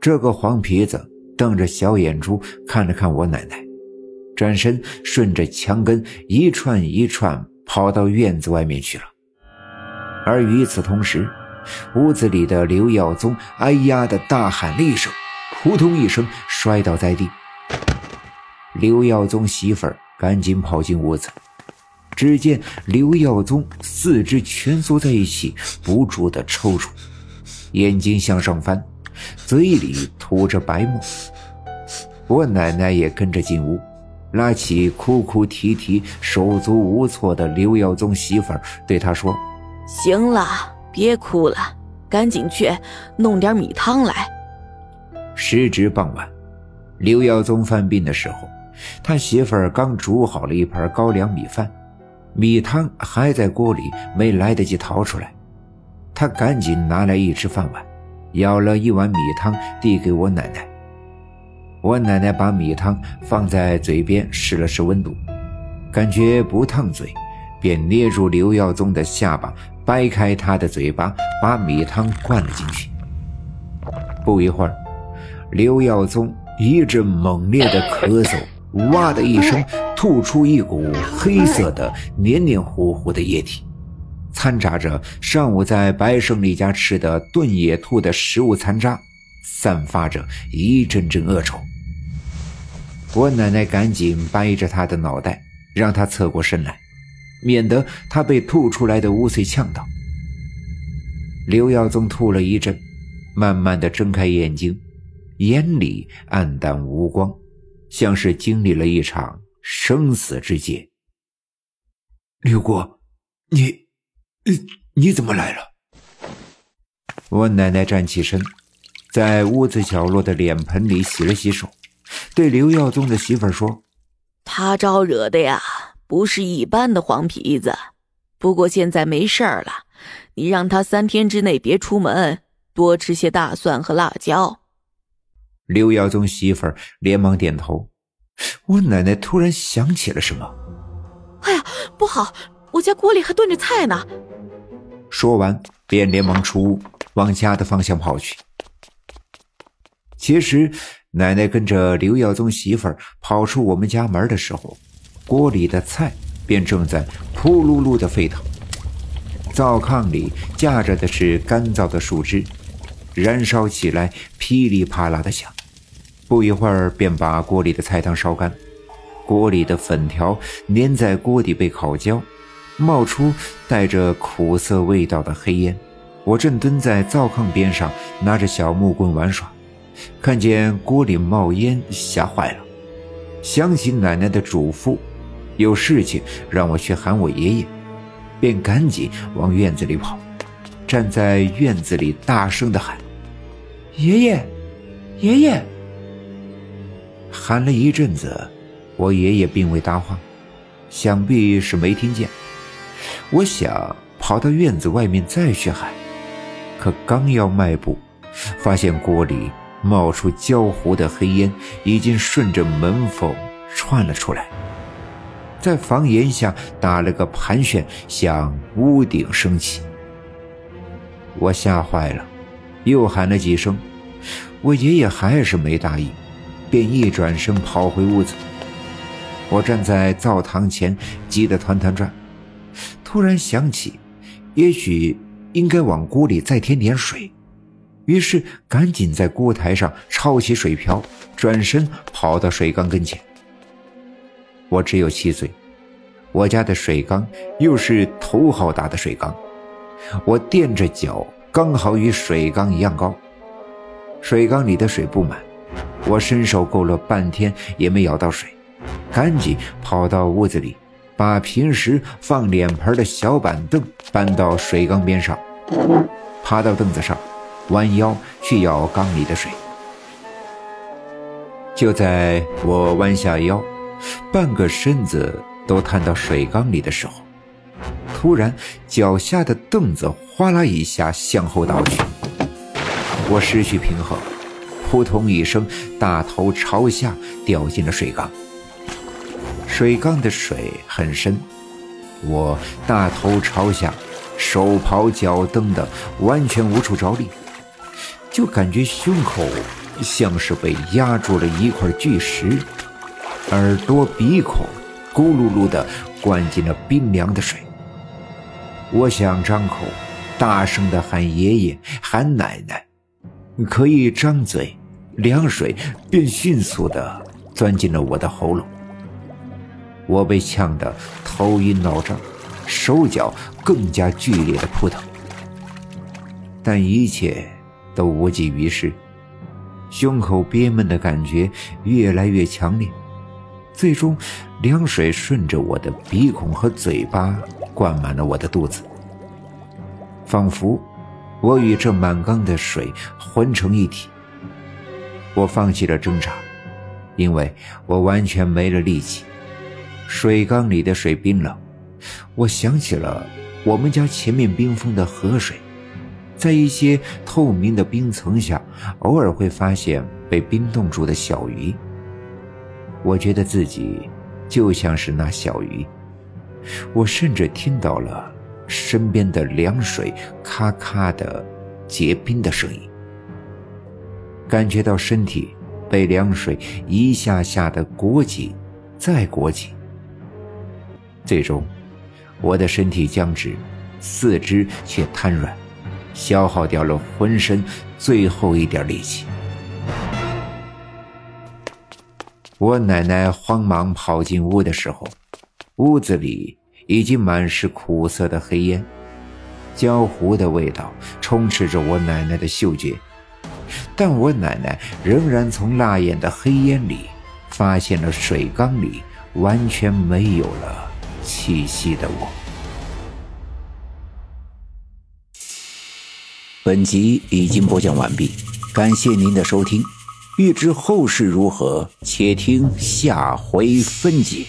这个黄皮子瞪着小眼珠看了看我奶奶，转身顺着墙根一串一串跑到院子外面去了。而与此同时，屋子里的刘耀宗哎呀的大喊了一声，扑通一声摔倒在地。刘耀宗媳妇儿赶紧跑进屋子，只见刘耀宗四肢蜷缩在一起，不住的抽搐，眼睛向上翻，嘴里吐着白沫。我奶奶也跟着进屋，拉起哭哭啼啼、手足无措的刘耀宗媳妇儿，对他说：“行了，别哭了，赶紧去弄点米汤来。”时值傍晚，刘耀宗犯病的时候。他媳妇儿刚煮好了一盘高粱米饭，米汤还在锅里，没来得及掏出来。他赶紧拿来一只饭碗，舀了一碗米汤递给我奶奶。我奶奶把米汤放在嘴边试了试温度，感觉不烫嘴，便捏住刘耀宗的下巴，掰开他的嘴巴，把米汤灌了进去。不一会儿，刘耀宗一阵猛烈的咳嗽。哇的一声，吐出一股黑色的、黏黏糊糊的液体，掺杂着上午在白胜利家吃的炖野兔的食物残渣，散发着一阵阵恶臭。我奶奶赶紧掰着他的脑袋，让他侧过身来，免得他被吐出来的污秽呛到。刘耀宗吐了一阵，慢慢的睁开眼睛，眼里暗淡无光。像是经历了一场生死之劫。刘姑，你，你怎么来了？我奶奶站起身，在屋子角落的脸盆里洗了洗手，对刘耀宗的媳妇儿说：“他招惹的呀，不是一般的黄皮子。不过现在没事儿了，你让他三天之内别出门，多吃些大蒜和辣椒。”刘耀宗媳妇儿连忙点头。我奶奶突然想起了什么，哎呀，不好！我家锅里还炖着菜呢。说完，便连忙出屋，往家的方向跑去。其实，奶奶跟着刘耀宗媳妇儿跑出我们家门的时候，锅里的菜便正在扑噜噜的沸腾，灶炕里架着的是干燥的树枝。燃烧起来噼里啪啦的响，不一会儿便把锅里的菜汤烧干，锅里的粉条粘在锅底被烤焦，冒出带着苦涩味道的黑烟。我正蹲在灶炕边上拿着小木棍玩耍，看见锅里冒烟，吓坏了，想起奶奶的嘱咐，有事情让我去喊我爷爷，便赶紧往院子里跑。站在院子里大声的喊：“爷爷，爷爷！”喊了一阵子，我爷爷并未搭话，想必是没听见。我想跑到院子外面再去喊，可刚要迈步，发现锅里冒出焦糊的黑烟，已经顺着门缝窜了出来，在房檐下打了个盘旋，向屋顶升起。我吓坏了，又喊了几声，我爷爷还是没答应，便一转身跑回屋子。我站在灶堂前，急得团团转，突然想起，也许应该往锅里再添点水，于是赶紧在锅台上抄起水瓢，转身跑到水缸跟前。我只有七岁，我家的水缸又是头好大的水缸。我垫着脚，刚好与水缸一样高。水缸里的水不满，我伸手够了半天也没舀到水，赶紧跑到屋子里，把平时放脸盆的小板凳搬到水缸边上，爬到凳子上，弯腰去舀缸里的水。就在我弯下腰，半个身子都探到水缸里的时候。突然，脚下的凳子哗啦一下向后倒去，我失去平衡，扑通一声，大头朝下掉进了水缸。水缸的水很深，我大头朝下，手刨脚蹬的完全无处着力，就感觉胸口像是被压住了一块巨石，耳朵、鼻孔咕噜噜的灌进了冰凉的水。我想张口，大声的喊爷爷、喊奶奶，可一张嘴，凉水便迅速的钻进了我的喉咙。我被呛得头晕脑胀，手脚更加剧烈的扑腾，但一切都无济于事。胸口憋闷的感觉越来越强烈，最终，凉水顺着我的鼻孔和嘴巴灌满了我的肚子，仿佛我与这满缸的水混成一体。我放弃了挣扎，因为我完全没了力气。水缸里的水冰冷，我想起了我们家前面冰封的河水。在一些透明的冰层下，偶尔会发现被冰冻住的小鱼。我觉得自己就像是那小鱼，我甚至听到了身边的凉水咔咔的结冰的声音，感觉到身体被凉水一下下的裹紧，再裹紧。最终，我的身体僵直，四肢却瘫软。消耗掉了浑身最后一点力气，我奶奶慌忙跑进屋的时候，屋子里已经满是苦涩的黑烟，焦糊的味道充斥着我奶奶的嗅觉，但我奶奶仍然从辣眼的黑烟里发现了水缸里完全没有了气息的我。本集已经播讲完毕，感谢您的收听。欲知后事如何，且听下回分解。